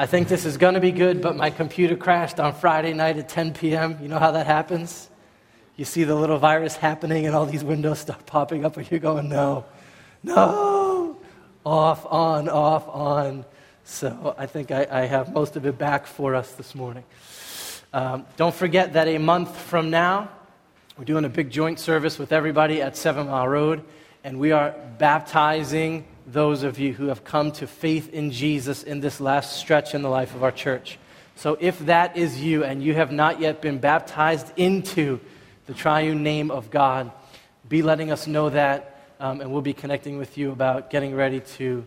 I think this is going to be good, but my computer crashed on Friday night at 10 p.m. You know how that happens? You see the little virus happening, and all these windows start popping up, and you're going, no, no, off, on, off, on. So I think I, I have most of it back for us this morning. Um, don't forget that a month from now, we're doing a big joint service with everybody at Seven Mile Road, and we are baptizing those of you who have come to faith in Jesus in this last stretch in the life of our church. So if that is you and you have not yet been baptized into the triune name of God, be letting us know that, um, and we'll be connecting with you about getting ready to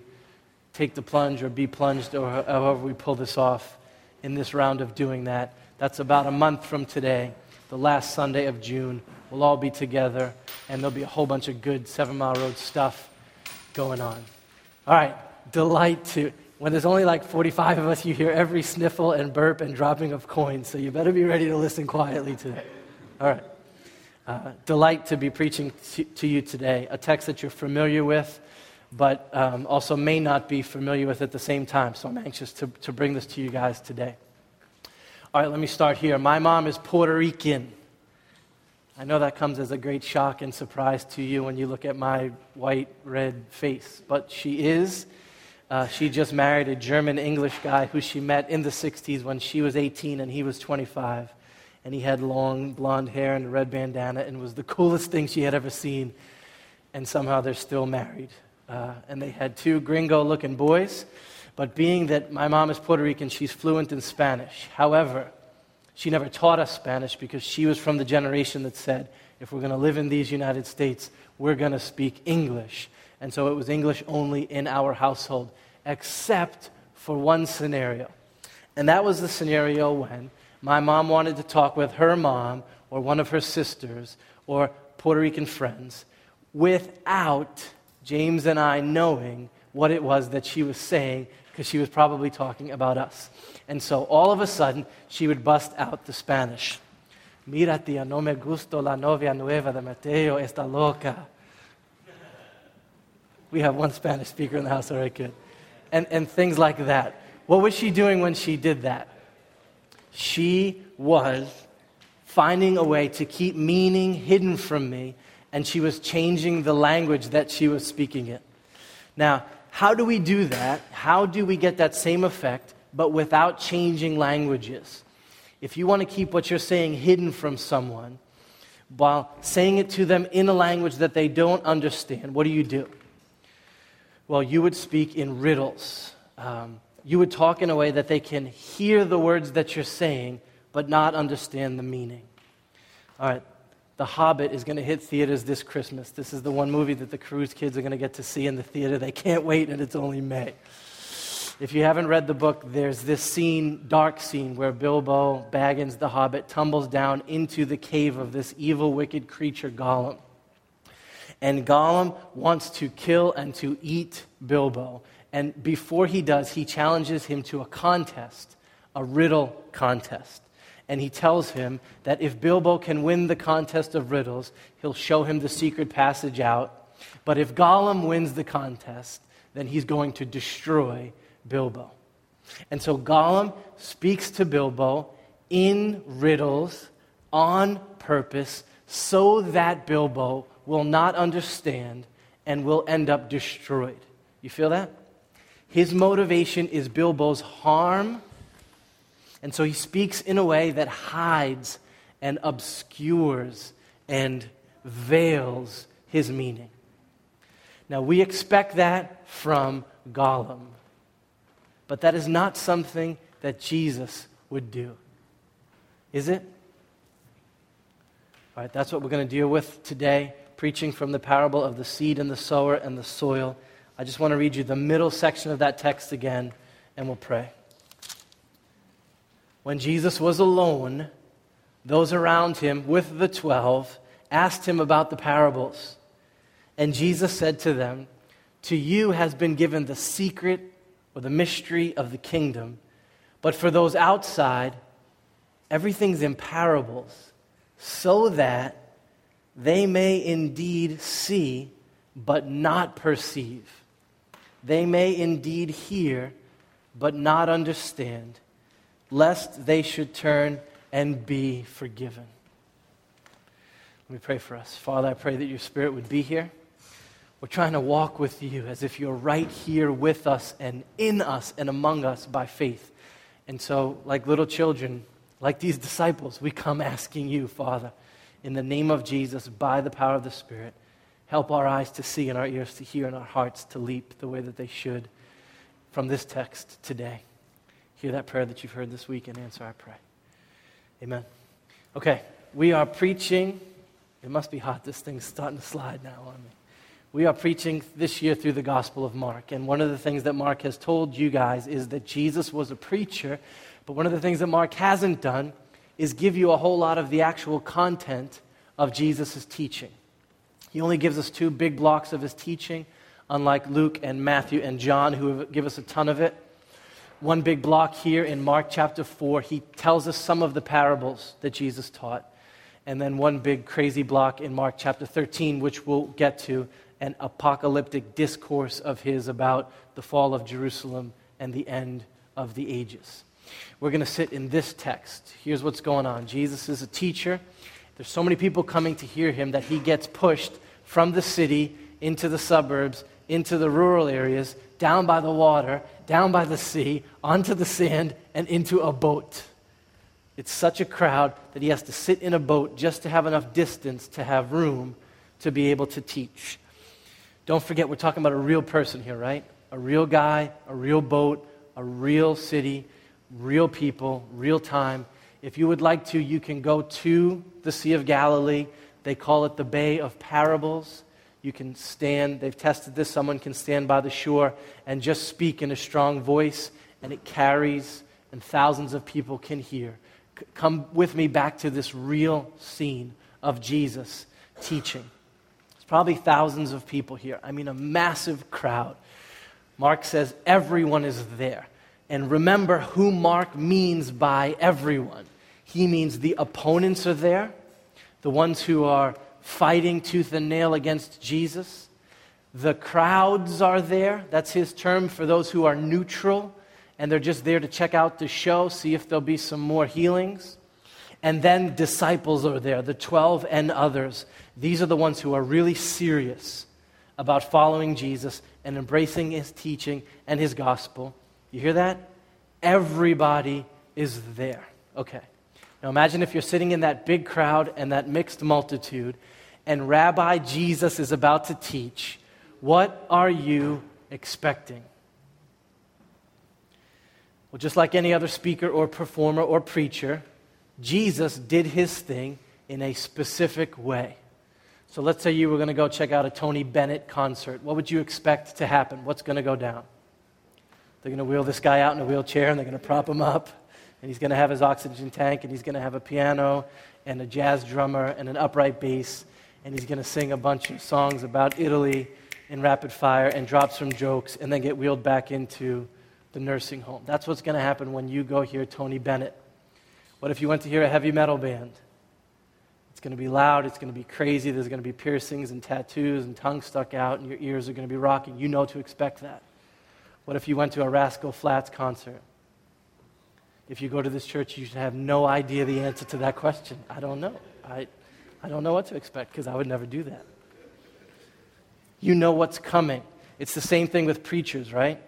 take the plunge or be plunged or however we pull this off in this round of doing that. That's about a month from today, the last Sunday of June. We'll all be together, and there'll be a whole bunch of good Seven Mile Road stuff going on. All right, delight to. When there's only like 45 of us, you hear every sniffle and burp and dropping of coins, so you better be ready to listen quietly today. All right. Uh, delight to be preaching to, to, you today, a text that you're familiar with, but um, also may not be familiar with at the same time. So I'm anxious to, to bring this to you guys today. All right, let me start here. My mom is Puerto Rican. I know that comes as a great shock and surprise to you when you look at my white, red face, but she is. Uh, she just married a German English guy who she met in the 60s when she was 18 and he was 25. And he had long blonde hair and a red bandana and was the coolest thing she had ever seen. And somehow they're still married. Uh, and they had two gringo looking boys. But being that my mom is Puerto Rican, she's fluent in Spanish. However, she never taught us Spanish because she was from the generation that said, if we're going to live in these United States, we're going to speak English. And so it was English only in our household, except for one scenario. And that was the scenario when my mom wanted to talk with her mom or one of her sisters or Puerto Rican friends without James and I knowing what it was that she was saying because she was probably talking about us. And so all of a sudden, she would bust out the Spanish. Mira, tía, no me gustó la novia nueva de Mateo, está loca. We have one Spanish speaker in the house, all right, good. And, and things like that. What was she doing when she did that? She was finding a way to keep meaning hidden from me, and she was changing the language that she was speaking in. Now, how do we do that? How do we get that same effect? but without changing languages. If you want to keep what you're saying hidden from someone while saying it to them in a language that they don't understand, what do you do? Well, you would speak in riddles. Um, you would talk in a way that they can hear the words that you're saying, but not understand the meaning. All right, The Hobbit is going to hit theaters this Christmas. This is the one movie that the Cruise kids are going to get to see in the theater. They can't wait, and it's only May. If you haven't read the book, there's this scene, dark scene, where Bilbo Baggins the Hobbit tumbles down into the cave of this evil, wicked creature, Gollum. And Gollum wants to kill and to eat Bilbo. And before he does, he challenges him to a contest, a riddle contest. And he tells him that if Bilbo can win the contest of riddles, he'll show him the secret passage out. But if Gollum wins the contest, then he's going to destroy Bilbo. And so Gollum speaks to Bilbo in riddles on purpose so that Bilbo will not understand and will end up destroyed. You feel that? His motivation is Bilbo's harm. And so he speaks in a way that hides and obscures and veils his meaning. Now, we expect that from Gollum. But that is not something that Jesus would do. Is it? All right, that's what we're going to deal with today, preaching from the parable of the seed and the sower and the soil. I just want to read you the middle section of that text again, and we'll pray. When Jesus was alone, those around him with the twelve asked him about the parables. And Jesus said to them, To you has been given the secret or the mystery of the kingdom. But for those outside, everything's in parables, so that they may indeed see, but not perceive. They may indeed hear, but not understand, lest they should turn and be forgiven. Let me pray for us. Father, I pray that your Spirit would be here. We're trying to walk with you as if you're right here with us and in us and among us by faith. And so, like little children, like these disciples, we come asking you, Father, in the name of Jesus, by the power of the Spirit, help our eyes to see and our ears to hear and our hearts to leap the way that they should from this text today. Hear that prayer that you've heard this week and answer, I pray. Amen. Okay, we are preaching. It must be hot. This thing's starting to slide now on me. We are preaching this year through the Gospel of Mark. And one of the things that Mark has told you guys is that Jesus was a preacher. But one of the things that Mark hasn't done is give you a whole lot of the actual content of Jesus' teaching. He only gives us two big blocks of his teaching, unlike Luke and Matthew and John, who give us a ton of it. One big block here in Mark chapter 4, he tells us some of the parables that Jesus taught. And then one big crazy block in Mark chapter 13, which we'll get to, an apocalyptic discourse of his about the fall of Jerusalem and the end of the ages. We're going to sit in this text. Here's what's going on Jesus is a teacher. There's so many people coming to hear him that he gets pushed from the city into the suburbs, into the rural areas, down by the water, down by the sea, onto the sand, and into a boat. It's such a crowd that he has to sit in a boat just to have enough distance to have room to be able to teach. Don't forget, we're talking about a real person here, right? A real guy, a real boat, a real city, real people, real time. If you would like to, you can go to the Sea of Galilee. They call it the Bay of Parables. You can stand, they've tested this, someone can stand by the shore and just speak in a strong voice, and it carries, and thousands of people can hear. C- come with me back to this real scene of Jesus teaching There's probably thousands of people here. I mean, a massive crowd. Mark says everyone is there. And remember who Mark means by everyone. He means the opponents are there, the ones who are fighting tooth and nail against Jesus. The crowds are there. That's his term for those who are neutral and they're just there to check out the show, see if there'll be some more healings. And then disciples are there, the 12 and others. These are the ones who are really serious about following Jesus and embracing his teaching and his gospel. You hear that? Everybody is there. Okay. Now imagine if you're sitting in that big crowd and that mixed multitude, and Rabbi Jesus is about to teach. What are you expecting? Well, just like any other speaker or performer or preacher, Jesus did his thing in a specific way. So let's say you were going to go check out a Tony Bennett concert. What would you expect to happen? What's going to go down? They're going to wheel this guy out in a wheelchair and they're going to prop him up. And he's going to have his oxygen tank and he's going to have a piano and a jazz drummer and an upright bass. And he's going to sing a bunch of songs about Italy in rapid fire and drop some jokes and then get wheeled back into the nursing home. That's what's going to happen when you go hear Tony Bennett. What if you went to hear a heavy metal band? It's going to be loud, it's going to be crazy, there's going to be piercings and tattoos and tongues stuck out, and your ears are going to be rocking. You know to expect that. What if you went to a Rascal Flatts concert? If you go to this church, you should have no idea the answer to that question. I don't know. I, I don't know what to expect because I would never do that. You know what's coming. It's the same thing with preachers, right?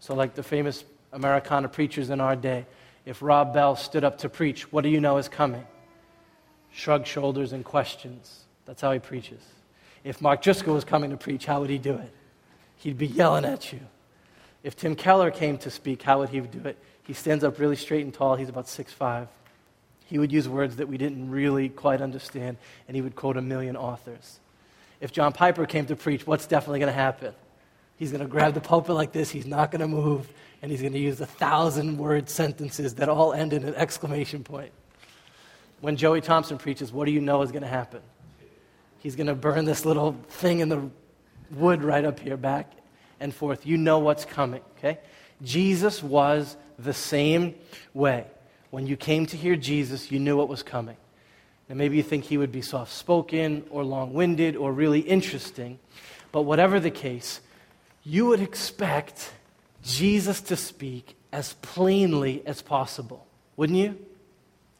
So, like the famous Americana preachers in our day, if Rob Bell stood up to preach, what do you know is coming? Shrug shoulders and questions. That's how he preaches. If Mark Driscoll was coming to preach, how would he do it? He'd be yelling at you. If Tim Keller came to speak, how would he do it? He stands up really straight and tall. He's about six five. He would use words that we didn't really quite understand, and he would quote a million authors. If John Piper came to preach, what's definitely going to happen? He's going to grab the pulpit like this. He's not going to move and he's going to use a thousand word sentences that all end in an exclamation point. When Joey Thompson preaches, what do you know is going to happen? He's going to burn this little thing in the wood right up here, back and forth. You know what's coming, okay? Jesus was the same way. When you came to hear Jesus, you knew what was coming. And maybe you think he would be soft spoken or long winded or really interesting, but whatever the case, you would expect Jesus to speak as plainly as possible, wouldn't you?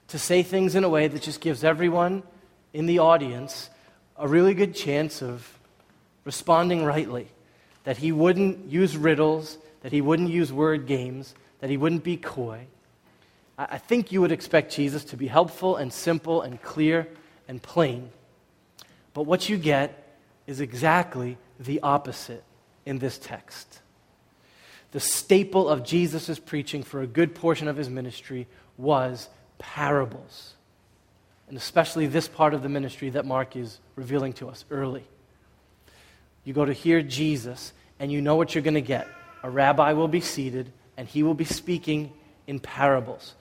To say things in a way that just gives everyone in the audience a really good chance of responding rightly. That he wouldn't use riddles, that he wouldn't use word games, that he wouldn't be coy. I think you would expect Jesus to be helpful and simple and clear and plain. But what you get is exactly the opposite in this text. The staple of Jesus' preaching for a good portion of his ministry was parables. And especially this part of the ministry that Mark is revealing to us early. You go to hear Jesus, and you know what you're going to get. A rabbi will be seated, and he will be speaking in parables.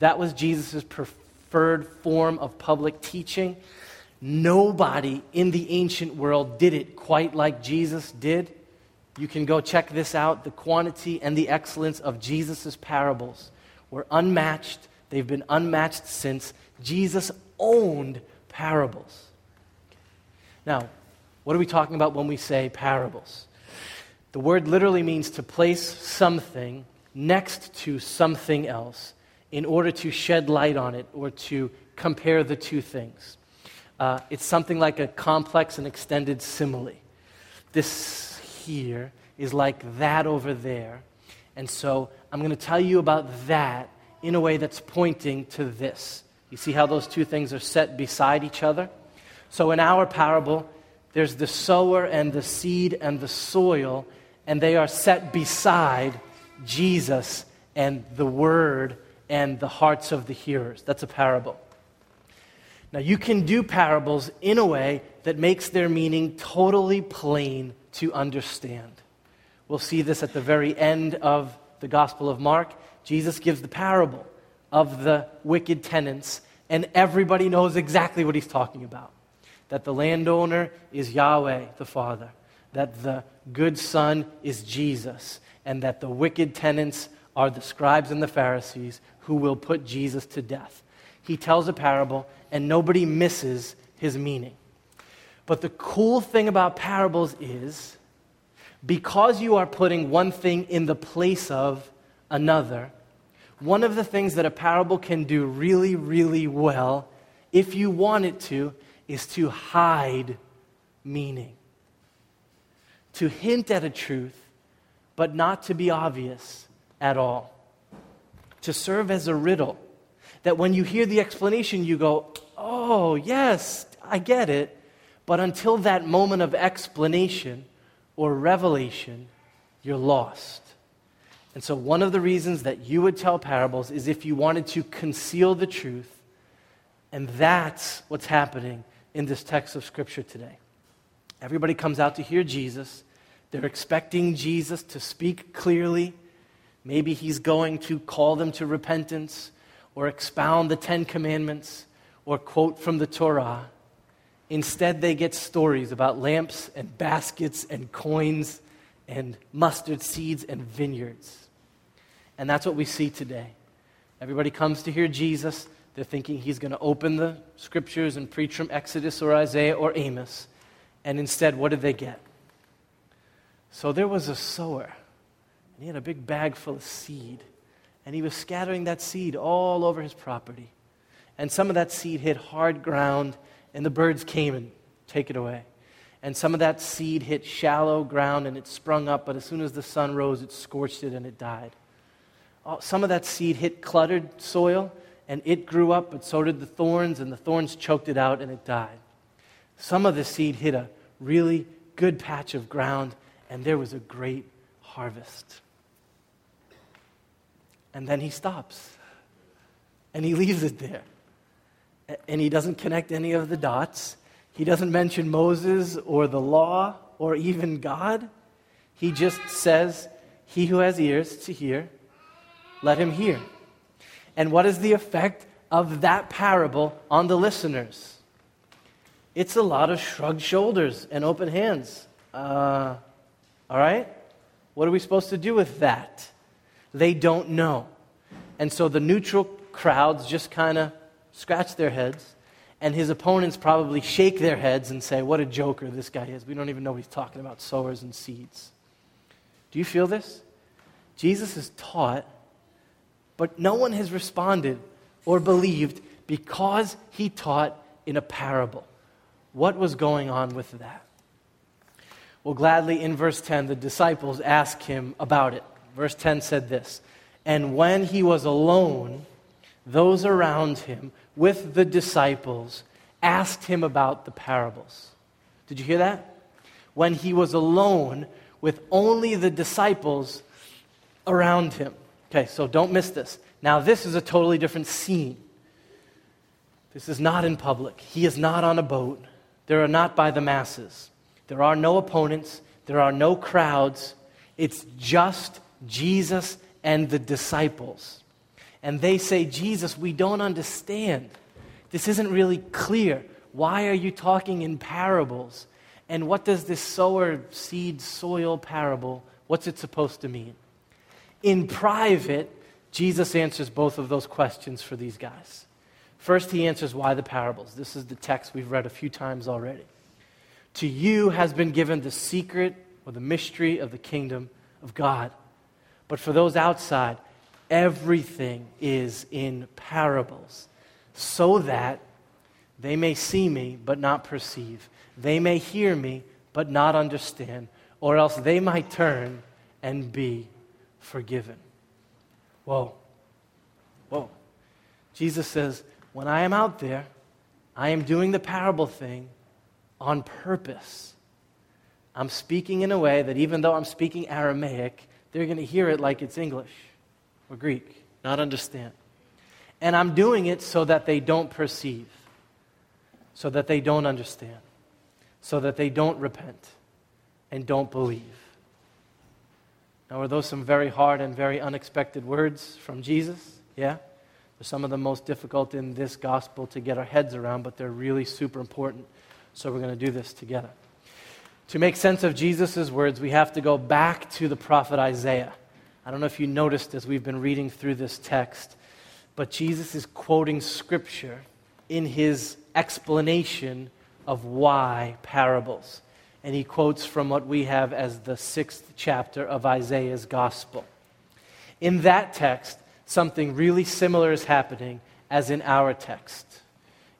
That was Jesus' preferred form of public teaching. Nobody in the ancient world did it quite like Jesus did. You can go check this out. The quantity and the excellence of Jesus' parables were unmatched. They've been unmatched since Jesus owned parables. Now, what are we talking about when we say parables? The word literally means to place something next to something else in order to shed light on it or to compare the two things. Uh, it's something like a complex and extended simile. This here is like that over there. And so I'm going to tell you about that in a way that's pointing to this. You see how those two things are set beside each other? So in our parable, there's the sower and the seed and the soil, and they are set beside Jesus and the Word and the hearts of the hearers. That's a parable. Now, you can do parables in a way that makes their meaning totally plain to understand. We'll see this at the very end of the Gospel of Mark. Jesus gives the parable of the wicked tenants, and everybody knows exactly what he's talking about that the landowner is Yahweh the Father, that the good son is Jesus, and that the wicked tenants are the scribes and the Pharisees who will put Jesus to death. He tells a parable, and nobody misses his meaning. But the cool thing about parables is because you are putting one thing in the place of another, one of the things that a parable can do really, really well, if you want it to, is to hide meaning. To hint at a truth, but not to be obvious at all. To serve as a riddle. That when you hear the explanation, you go, oh, yes, I get it. But until that moment of explanation or revelation, you're lost. And so, one of the reasons that you would tell parables is if you wanted to conceal the truth. And that's what's happening in this text of Scripture today. Everybody comes out to hear Jesus. They're expecting Jesus to speak clearly Maybe he's going to call them to repentance or expound the Ten Commandments or quote from the Torah. Instead, they get stories about lamps and baskets and coins and mustard seeds and vineyards. And that's what we see today. Everybody comes to hear Jesus. They're thinking he's going to open the scriptures and preach from Exodus or Isaiah or Amos. And instead, what did they get? So there was a sower and he had a big bag full of seed. And he was scattering that seed all over his property. And some of that seed hit hard ground, and the birds came and take it away. And some of that seed hit shallow ground and it sprung up, but as soon as the sun rose, it scorched it and it died. Some of that seed hit cluttered soil and it grew up, but so did the thorns, and the thorns choked it out and it died. Some of the seed hit a really good patch of ground, and there was a great harvest. And then he stops. And he leaves it there. And he doesn't connect any of the dots. He doesn't mention Moses or the law or even God. He just says, He who has ears to hear, let him hear. And what is the effect of that parable on the listeners? It's a lot of shrugged shoulders and open hands. Uh, all right? What are we supposed to do with that? They don't know. And so the neutral crowds just kind of scratch their heads, and his opponents probably shake their heads and say, What a joker this guy is. We don't even know what he's talking about sowers and seeds. Do you feel this? Jesus has taught but no one has responded or believed because he taught in a parable. What was going on with that? Well, gladly in verse 10, the disciples ask him about it. Verse 10 said this And when he was alone, those around him with the disciples asked him about the parables. Did you hear that? When he was alone with only the disciples around him. Okay, so don't miss this. Now, this is a totally different scene. This is not in public. He is not on a boat. There are not by the masses. There are no opponents. There are no crowds. It's just Jesus and the disciples. And they say, Jesus, we don't understand. This isn't really clear. Why are you talking in parables? And what does this sower, seed, soil parable, what's it supposed to mean? In private, Jesus answers both of those questions for these guys. First, he answers why the parables. This is the text we've read a few times already. To you has been given the secret or the mystery of the kingdom of God. But for those outside, everything is in parables, so that they may see me but not perceive. They may hear me but not understand, or else they might turn and be forgiven. Whoa. Whoa. Jesus says, when I am out there, I am doing the parable thing on purpose. I'm speaking in a way that even though I'm speaking Aramaic, they're going to hear it like it's English or Greek, not understand. And I'm doing it so that they don't perceive, so that they don't understand, so that they don't repent and don't believe. Now, are those some very hard and very unexpected words from Jesus? Yeah? They're some of the most difficult in this gospel to get our heads around, but they're really super important. So we're going to do this together. To make sense of Jesus' words, we have to go back to the prophet Isaiah. I don't know if you noticed as we've been reading through this text, but Jesus is quoting scripture in his explanation of why parables. And he quotes from what we have as the sixth chapter of Isaiah's gospel. In that text, something really similar is happening as in our text.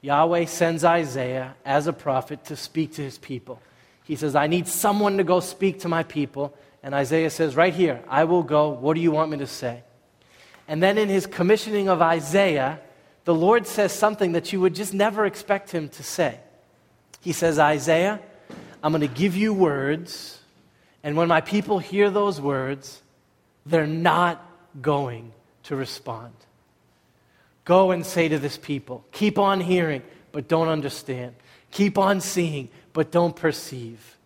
Yahweh sends Isaiah as a prophet to speak to his people. He says, I need someone to go speak to my people. And Isaiah says, Right here, I will go. What do you want me to say? And then in his commissioning of Isaiah, the Lord says something that you would just never expect him to say. He says, Isaiah, I'm going to give you words, and when my people hear those words, they're not going to respond. Go and say to this people, keep on hearing, but don't understand. Keep on seeing, but don't perceive.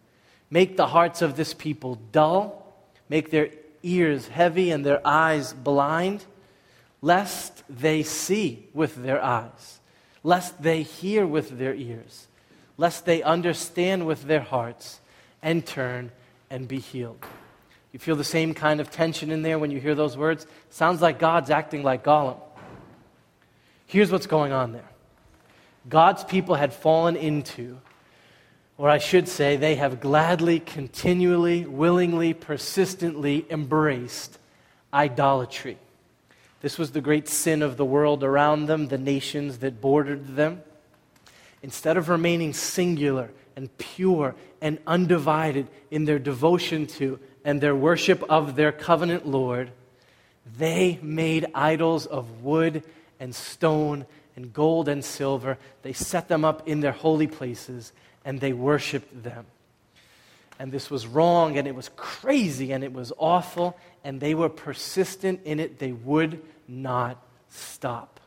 Make the hearts of this people dull, make their ears heavy and their eyes blind, lest they see with their eyes, lest they hear with their ears, lest they understand with their hearts and turn and be healed. You feel the same kind of tension in there when you hear those words? Sounds like God's acting like Gollum. Here's what's going on there God's people had fallen into, or I should say, they have gladly, continually, willingly, persistently embraced idolatry. This was the great sin of the world around them, the nations that bordered them. Instead of remaining singular and pure and undivided in their devotion to and their worship of their covenant Lord, they made idols of wood and stone and gold and silver. They set them up in their holy places and they worshiped them. And this was wrong and it was crazy and it was awful and they were persistent in it. They would not stop.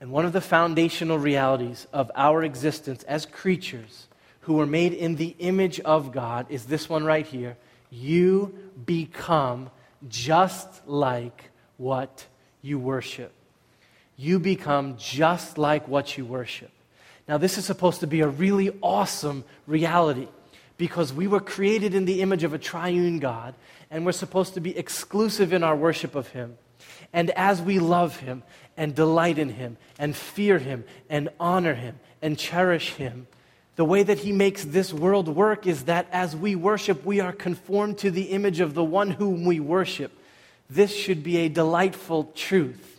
And one of the foundational realities of our existence as creatures who were made in the image of God is this one right here you become just like what you worship. You become just like what you worship. Now, this is supposed to be a really awesome reality because we were created in the image of a triune God and we're supposed to be exclusive in our worship of Him. And as we love Him and delight in Him and fear Him and honor Him and cherish Him, the way that he makes this world work is that as we worship, we are conformed to the image of the one whom we worship. This should be a delightful truth.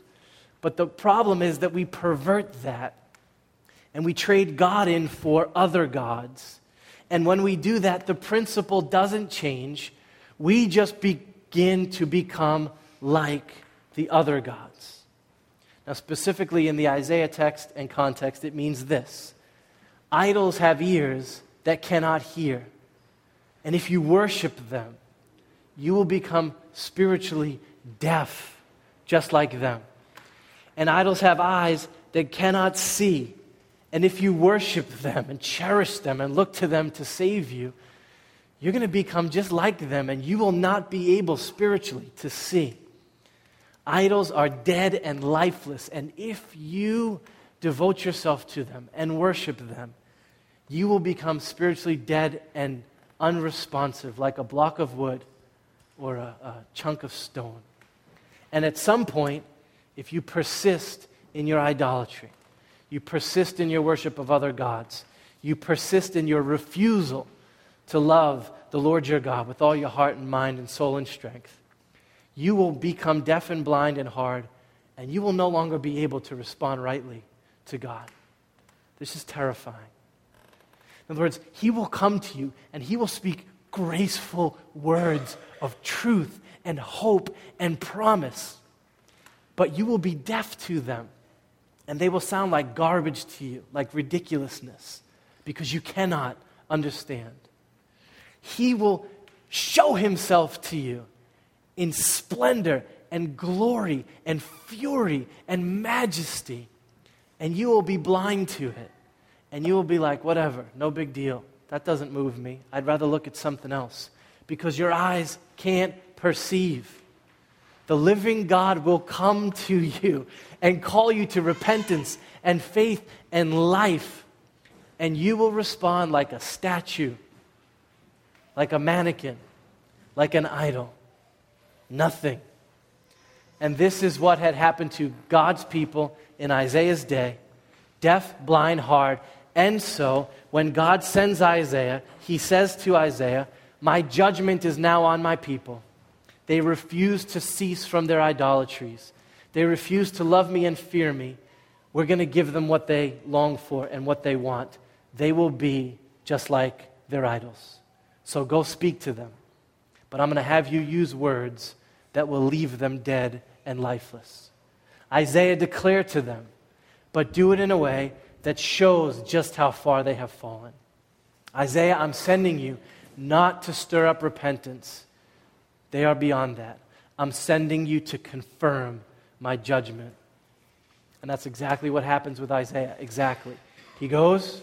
But the problem is that we pervert that and we trade God in for other gods. And when we do that, the principle doesn't change. We just begin to become like the other gods. Now, specifically in the Isaiah text and context, it means this idols have ears that cannot hear. And if you worship them, you will become spiritually deaf, just like them. And idols have eyes that cannot see. And if you worship them and cherish them and look to them to save you, you're going to become just like them and you will not be able spiritually to see. Idols are dead and lifeless, and if you devote yourself to them and worship them, you will become spiritually dead and unresponsive, like a block of wood or a, a chunk of stone. And at some point, if you persist in your idolatry, you persist in your worship of other gods, you persist in your refusal to love the Lord your God with all your heart and mind and soul and strength, you will become deaf and blind and hard, and you will no longer be able to respond rightly to God. This is terrifying. In other words, He will come to you and He will speak graceful words of truth and hope and promise. But you will be deaf to them, and they will sound like garbage to you, like ridiculousness, because you cannot understand. He will show himself to you in splendor and glory and fury and majesty, and you will be blind to it. And you will be like, whatever, no big deal. That doesn't move me. I'd rather look at something else because your eyes can't perceive. The living God will come to you and call you to repentance and faith and life, and you will respond like a statue, like a mannequin, like an idol. Nothing. And this is what had happened to God's people in Isaiah's day deaf, blind, hard. And so, when God sends Isaiah, he says to Isaiah, My judgment is now on my people. They refuse to cease from their idolatries. They refuse to love me and fear me. We're going to give them what they long for and what they want. They will be just like their idols. So go speak to them. But I'm going to have you use words that will leave them dead and lifeless. Isaiah declared to them, but do it in a way that shows just how far they have fallen. Isaiah, I'm sending you not to stir up repentance. They are beyond that. I'm sending you to confirm my judgment. And that's exactly what happens with Isaiah. Exactly. He goes,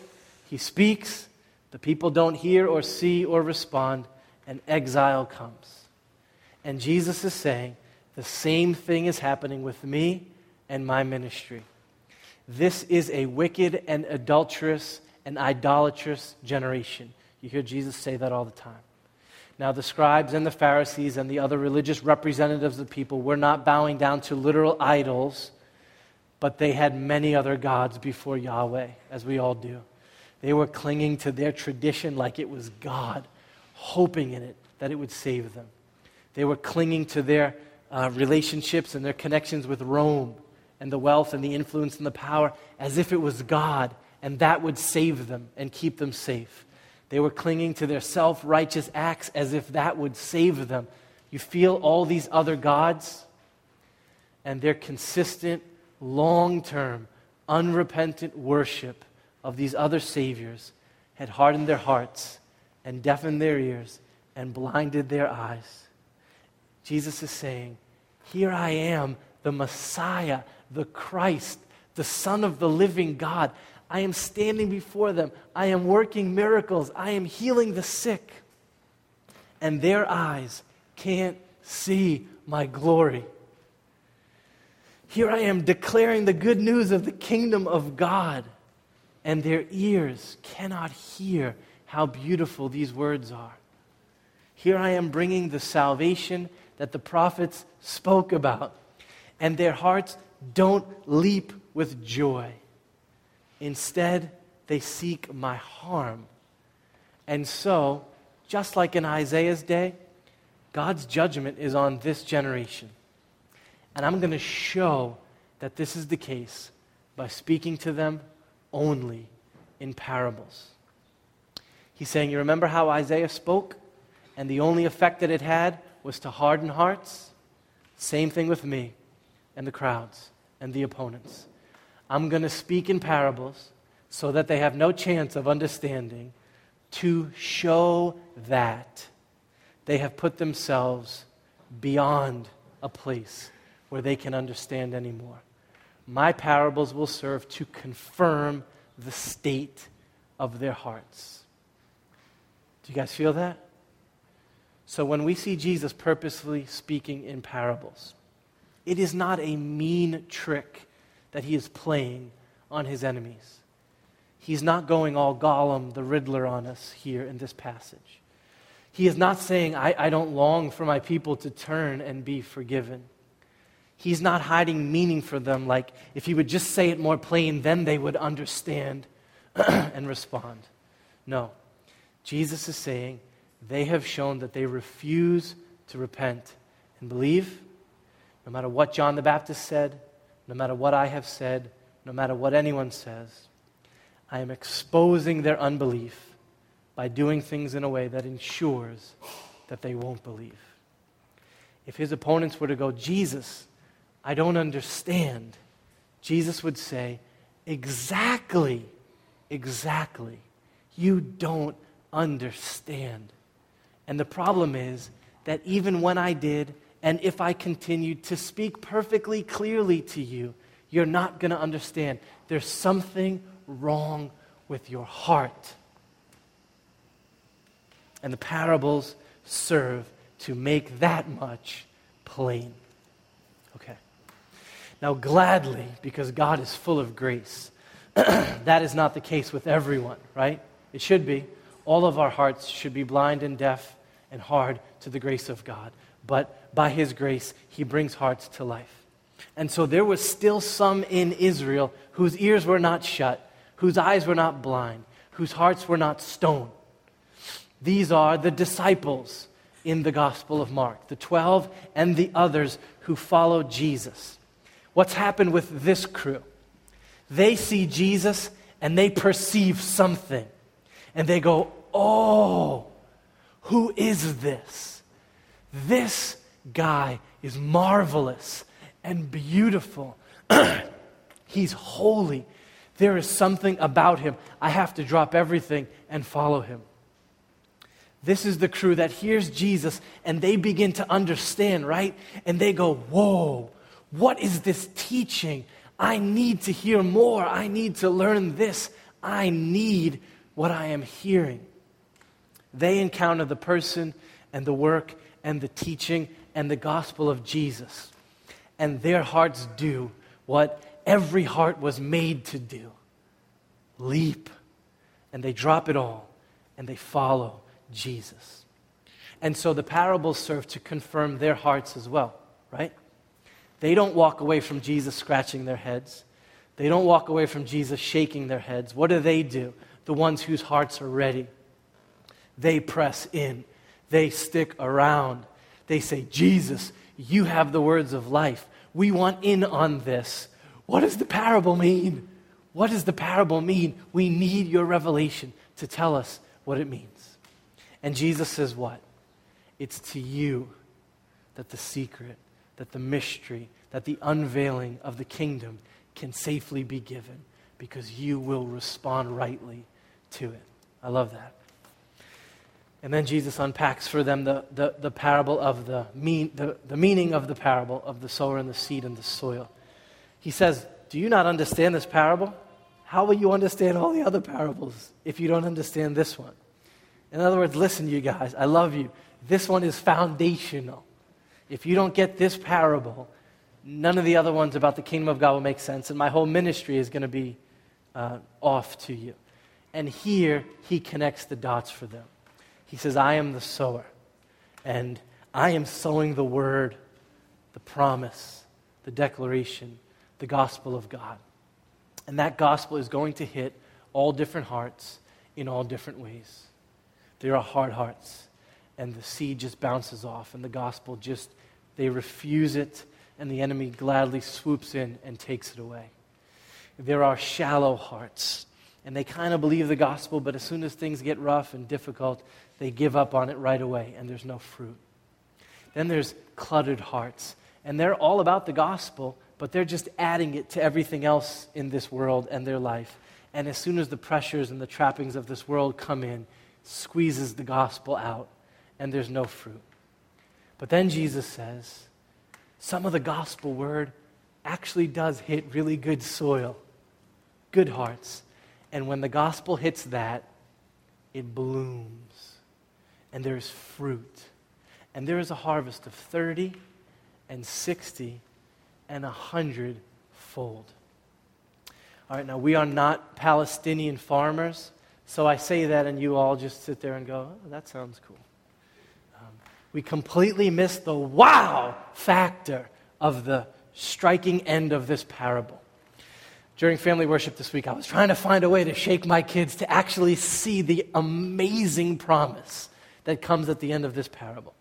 he speaks, the people don't hear or see or respond, and exile comes. And Jesus is saying, the same thing is happening with me and my ministry. This is a wicked and adulterous and idolatrous generation. You hear Jesus say that all the time. Now, the scribes and the Pharisees and the other religious representatives of the people were not bowing down to literal idols, but they had many other gods before Yahweh, as we all do. They were clinging to their tradition like it was God, hoping in it that it would save them. They were clinging to their uh, relationships and their connections with Rome and the wealth and the influence and the power as if it was God and that would save them and keep them safe. They were clinging to their self righteous acts as if that would save them. You feel all these other gods and their consistent, long term, unrepentant worship of these other saviors had hardened their hearts and deafened their ears and blinded their eyes. Jesus is saying, Here I am, the Messiah, the Christ, the Son of the living God. I am standing before them. I am working miracles. I am healing the sick. And their eyes can't see my glory. Here I am declaring the good news of the kingdom of God, and their ears cannot hear how beautiful these words are. Here I am bringing the salvation that the prophets spoke about, and their hearts don't leap with joy. Instead, they seek my harm. And so, just like in Isaiah's day, God's judgment is on this generation. And I'm going to show that this is the case by speaking to them only in parables. He's saying, You remember how Isaiah spoke? And the only effect that it had was to harden hearts? Same thing with me and the crowds and the opponents. I'm going to speak in parables so that they have no chance of understanding to show that they have put themselves beyond a place where they can understand anymore. My parables will serve to confirm the state of their hearts. Do you guys feel that? So when we see Jesus purposefully speaking in parables, it is not a mean trick that he is playing on his enemies. He's not going all Gollum the Riddler on us here in this passage. He is not saying, I, I don't long for my people to turn and be forgiven. He's not hiding meaning for them, like if he would just say it more plain, then they would understand and respond. No. Jesus is saying they have shown that they refuse to repent and believe, no matter what John the Baptist said, no matter what I have said, no matter what anyone says. I am exposing their unbelief by doing things in a way that ensures that they won't believe. If his opponents were to go, Jesus, I don't understand, Jesus would say, Exactly, exactly. You don't understand. And the problem is that even when I did, and if I continued to speak perfectly clearly to you, you're not going to understand. There's something wrong with your heart. And the parables serve to make that much plain. Okay. Now, gladly, because God is full of grace, that is not the case with everyone, right? It should be. All of our hearts should be blind and deaf and hard to the grace of God. But by His grace, He brings hearts to life. And so there was still some in Israel whose ears were not shut, whose eyes were not blind, whose hearts were not stone. These are the disciples in the Gospel of Mark, the 12 and the others who followed Jesus. What's happened with this crew? They see Jesus and they perceive something. And they go, Oh, who is this? This guy is marvelous and beautiful. He's holy. There is something about him. I have to drop everything and follow him. This is the crew that hears Jesus and they begin to understand, right? And they go, Whoa, what is this teaching? I need to hear more. I need to learn this. I need what I am hearing. They encounter the person and the work and the teaching and the gospel of Jesus. And their hearts do what every heart was made to do leap. And they drop it all and they follow Jesus. And so the parables serve to confirm their hearts as well, right? They don't walk away from Jesus scratching their heads. They don't walk away from Jesus shaking their heads. What do they do? The ones whose hearts are ready. They press in. They stick around. They say, Jesus, you have the words of life. We want in on this. What does the parable mean? What does the parable mean? We need your revelation to tell us what it means. And Jesus says, What? It's to you that the secret, that the mystery, that the unveiling of the kingdom can safely be given because you will respond rightly to it. I love that. And then Jesus unpacks for them the, the, the parable of the, mean, the, the meaning of the parable of the sower and the seed and the soil. He says, Do you not understand this parable? How will you understand all the other parables if you don't understand this one? In other words, listen, you guys, I love you. This one is foundational. If you don't get this parable, none of the other ones about the kingdom of God will make sense, and my whole ministry is going to be uh, off to you. And here, he connects the dots for them. He says, I am the sower, and I am sowing the word, the promise, the declaration, the gospel of God. And that gospel is going to hit all different hearts in all different ways. There are hard hearts. and the seed just bounces off, and the gospel just, they refuse it, and the enemy gladly swoops in and takes it away. There are shallow hearts, and they kind of believe the gospel, but as soon as things get rough and difficult, they give up on it right away, and there's no fruit. Then there's cluttered hearts, and they're all about the gospel, but they're just adding it to everything else in this world and their life. And as soon as the pressures and the trappings of this world come in, squeezes the gospel out, and there's no fruit. But then Jesus says, some of the gospel word actually does hit really good soil, good hearts. And when the gospel hits that, it blooms, and there's fruit. And there is a harvest of 30 and 60 and 100 fold. All right, now we are not Palestinian farmers, so I say that and you all just sit there and go, oh, that sounds cool. Um, we completely miss the wow factor of the striking end of this parable. During family worship this week, I was trying to find a way to shake my kids to actually see the amazing promise that comes at the end of this parable.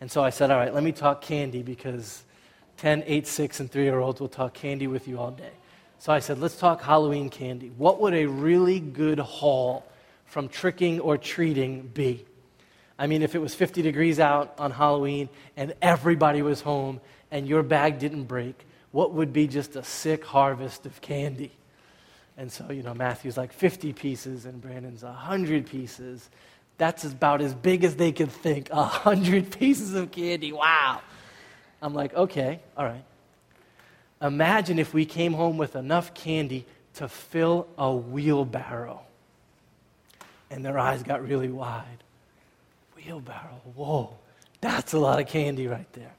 And so I said, All right, let me talk candy because 10, 8, 6, and 3 year olds will talk candy with you all day. So I said, let's talk Halloween candy. What would a really good haul from tricking or treating be? I mean, if it was 50 degrees out on Halloween and everybody was home and your bag didn't break, what would be just a sick harvest of candy? And so, you know, Matthew's like 50 pieces and Brandon's 100 pieces. That's about as big as they could think. A 100 pieces of candy. Wow. I'm like, okay, all right. Imagine if we came home with enough candy to fill a wheelbarrow. And their eyes got really wide. Wheelbarrow, whoa, that's a lot of candy right there.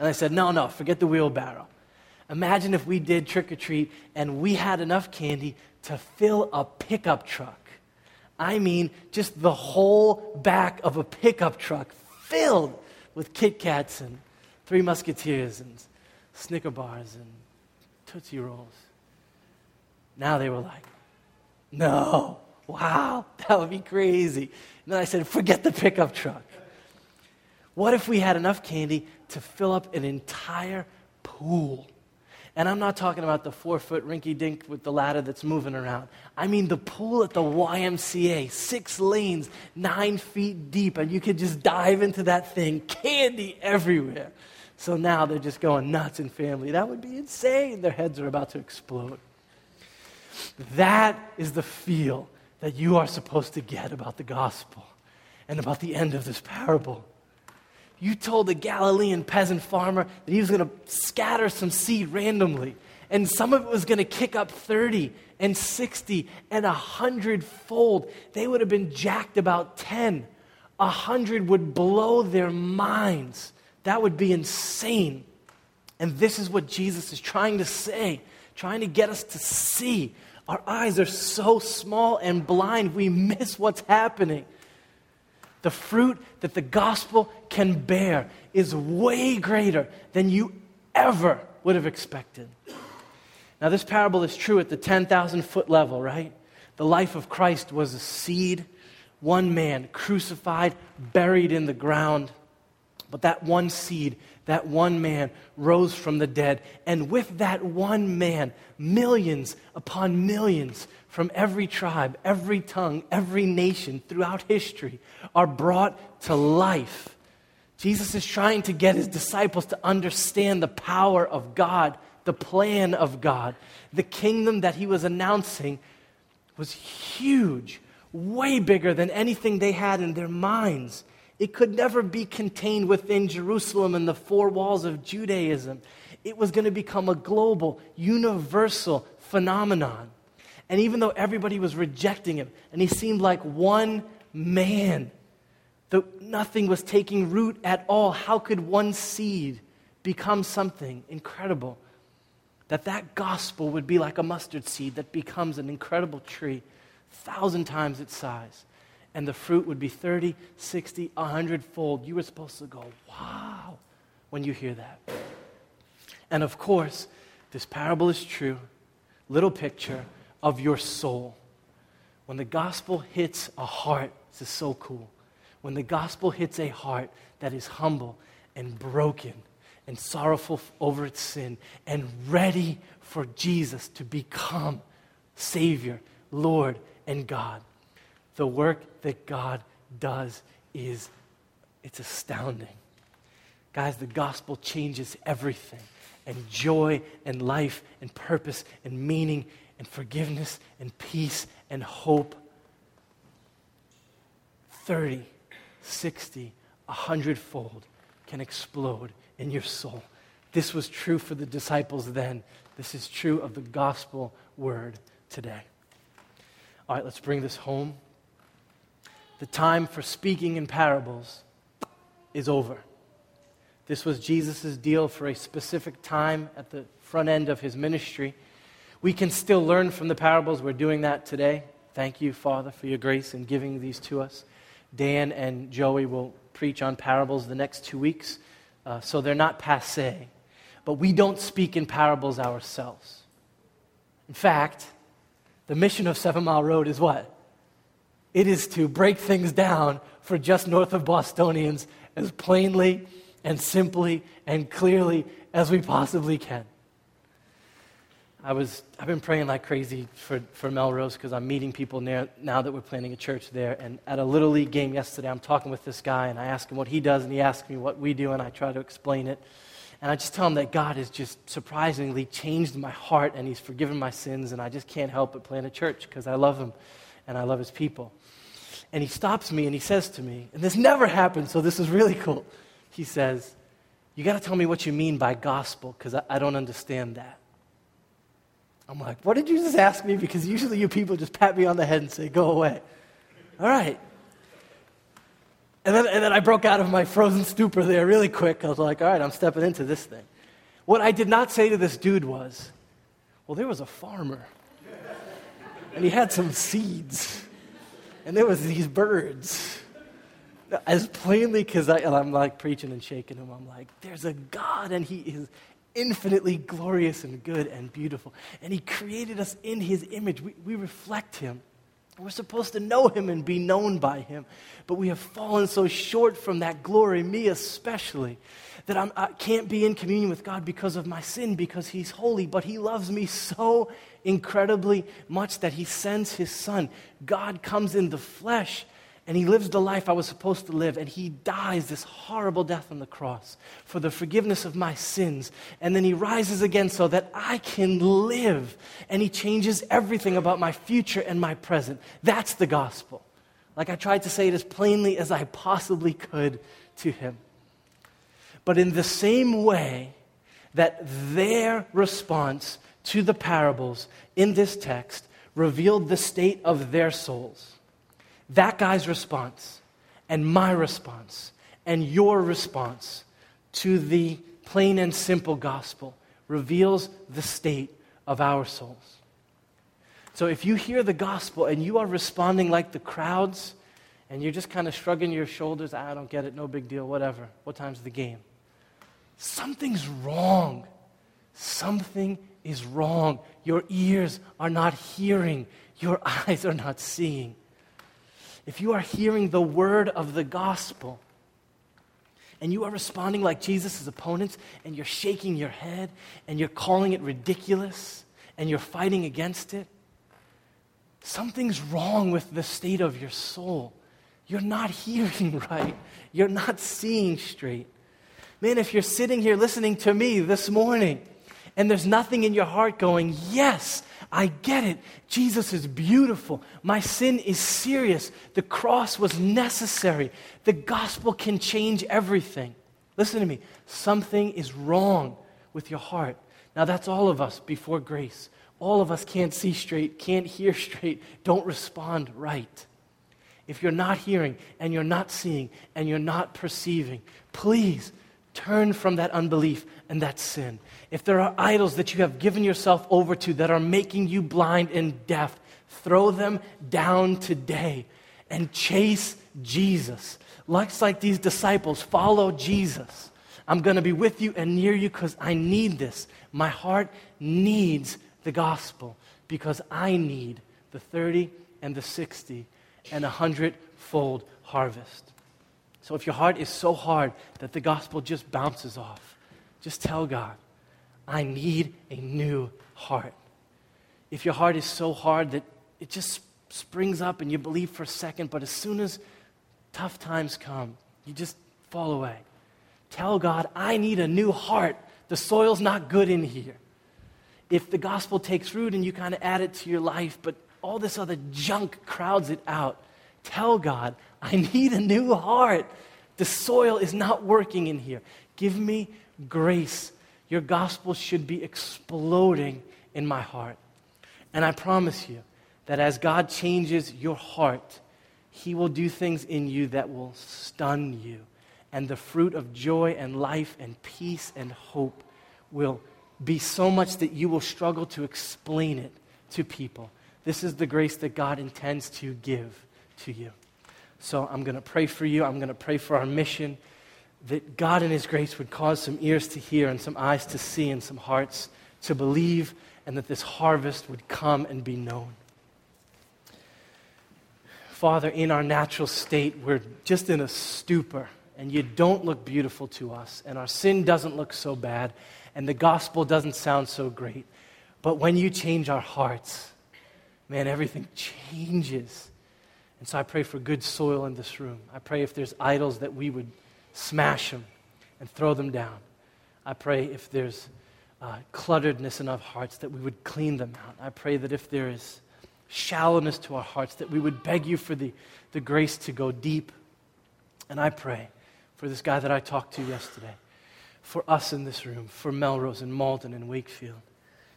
And I said, no, no, forget the wheelbarrow. Imagine if we did trick or treat and we had enough candy to fill a pickup truck. I mean, just the whole back of a pickup truck filled with Kit Kats and Three Musketeers and Snicker bars and Tootsie Rolls. Now they were like, no, wow, that would be crazy. And then I said, forget the pickup truck. What if we had enough candy to fill up an entire pool? And I'm not talking about the four foot rinky dink with the ladder that's moving around. I mean the pool at the YMCA, six lanes, nine feet deep, and you could just dive into that thing, candy everywhere. So now they're just going nuts in family. That would be insane. Their heads are about to explode. That is the feel that you are supposed to get about the gospel and about the end of this parable. You told the Galilean peasant farmer that he was going to scatter some seed randomly, and some of it was going to kick up 30 and 60 and 100 fold. They would have been jacked about 10. A 100 would blow their minds. That would be insane. And this is what Jesus is trying to say, trying to get us to see. Our eyes are so small and blind, we miss what's happening. The fruit that the gospel can bear is way greater than you ever would have expected. Now, this parable is true at the 10,000 foot level, right? The life of Christ was a seed, one man crucified, buried in the ground. But that one seed, that one man rose from the dead. And with that one man, millions upon millions from every tribe, every tongue, every nation throughout history are brought to life. Jesus is trying to get his disciples to understand the power of God, the plan of God. The kingdom that he was announcing was huge, way bigger than anything they had in their minds. It could never be contained within Jerusalem and the four walls of Judaism. It was going to become a global, universal phenomenon. And even though everybody was rejecting him, and he seemed like one man, though nothing was taking root at all, how could one seed become something incredible? That that gospel would be like a mustard seed that becomes an incredible tree, thousand times its size and the fruit would be 30, 60, 100 fold. You were supposed to go, wow, when you hear that. And of course, this parable is true. Little picture of your soul. When the gospel hits a heart, this is so cool. when the gospel hits a heart that is humble and broken and sorrowful over its sin and ready for Jesus to become Savior, Lord, and God. The work that God does is it's astounding. Guys, the gospel changes everything. And joy and life and purpose and meaning and forgiveness and peace and hope. 30, 60, a hundredfold can explode in your soul. This was true for the disciples then. This is true of the gospel word today. All right, let's bring this home. The time for speaking in parables is over. This was Jesus' deal for a specific time at the front end of his ministry. We can still learn from the parables. We're doing that today. Thank you, Father, for your grace in giving these to us. Dan and Joey will preach on parables the next two weeks, uh, so they're not passe. But we don't speak in parables ourselves. In fact, the mission of Seven Mile Road is what? It is to break things down for just north of Bostonians as plainly and simply and clearly as we possibly can. I was, I've been praying like crazy for, for Melrose because I'm meeting people near, now that we're planning a church there. And at a Little League game yesterday, I'm talking with this guy and I ask him what he does and he asks me what we do and I try to explain it. And I just tell him that God has just surprisingly changed my heart and he's forgiven my sins and I just can't help but plan a church because I love him and I love his people. And he stops me and he says to me, and this never happened, so this is really cool. He says, You got to tell me what you mean by gospel because I, I don't understand that. I'm like, what did you just ask me? Because usually you people just pat me on the head and say, go away. All right. And then, and then I broke out of my frozen stupor there really quick. I was like, all right, I'm stepping into this thing. What I did not say to this dude was, well, there was a farmer. And he had some seeds. And there was these birds. As plainly because I'm like preaching and shaking him, I'm like, there's a God and he is infinitely glorious and good and beautiful. And He created us in His image. We, we reflect Him. We're supposed to know Him and be known by Him. But we have fallen so short from that glory, me especially, that I'm, I can not be in communion with God because of my sin, because He's holy. But He loves me so incredibly much that He sends His Son. God comes in the flesh and he lives the life I was supposed to live, and he dies this horrible death on the cross for the forgiveness of my sins. And then he rises again so that I can live, and he changes everything about my future and my present. That's the gospel. Like I tried to say it as plainly as I possibly could to him. But in the same way that their response to the parables in this text revealed the state of their souls that guy's response and my response and your response to the plain and simple gospel reveals the state of our souls. So if you hear the gospel and you are responding like the crowds and you're just kind of shrugging your shoulders, ah, I don't get it, no big deal, whatever. What time's the game? Something's wrong. Something is wrong. Your ears are not hearing, your eyes are not seeing if you are hearing the word of the gospel and you are responding like Jesus' opponents and you're shaking your head and you're calling it ridiculous and you're fighting against it, something's wrong with the state of your soul. You're not hearing right, you're not seeing straight. Man, if you're sitting here listening to me this morning and there's nothing in your heart going, Yes, I get it. Jesus is beautiful. My sin is serious. The cross was necessary. The gospel can change everything. Listen to me. Something is wrong with your heart. Now, that's all of us before grace. All of us can't see straight, can't hear straight, don't respond right. If you're not hearing and you're not seeing and you're not perceiving, please turn from that unbelief and that sin if there are idols that you have given yourself over to that are making you blind and deaf, throw them down today and chase Jesus. Looks like these disciples follow Jesus. I'm going to be with you and near you because I need this. My heart needs the gospel because I need the 30 and the 60 and a hundred fold harvest. So if your heart is so hard that the gospel just bounces off, just tell God, I need a new heart. If your heart is so hard that it just springs up and you believe for a second, but as soon as tough times come, you just fall away. Tell God, I need a new heart. The soil's not good in here. If the gospel takes root and you kind of add it to your life, but all this other junk crowds it out, tell God, I need a new heart. The soil is not working in here. Give me grace. Your gospel should be exploding in my heart. And I promise you that as God changes your heart, He will do things in you that will stun you. And the fruit of joy and life and peace and hope will be so much that you will struggle to explain it to people. This is the grace that God intends to give to you. So I'm going to pray for you. I'm going to pray for our mission that God in His grace would cause some ears to hear and some eyes to see and some hearts to believe, and that this harvest would come and be known. Father, in our natural state, we're just in a stupor, and you don't look beautiful to us, and our sin doesn't look so bad, and the gospel doesn't sound so great. But when you change our hearts, man, everything changes. And so I pray for good soil in this room. I pray if there's idols that we would smash them and throw them down. I pray if there's uh, clutteredness in our hearts that we would clean them out. I pray that if there is shallowness to our hearts, that we would beg you for the, the grace to go deep. And I pray for this guy that I talked to yesterday for us in this room, for Melrose and Malden and Wakefield,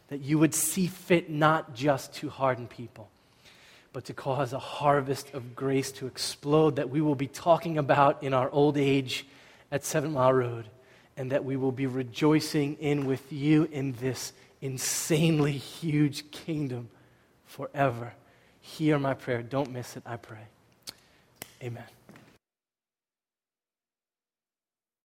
that you would see fit not just to harden people, but to cause a harvest of grace to explode that we will be talking about in our old age at Seven Mile Road, and that we will be rejoicing in with you in this insanely huge kingdom forever. Hear my prayer. Don't miss it, I pray. Amen.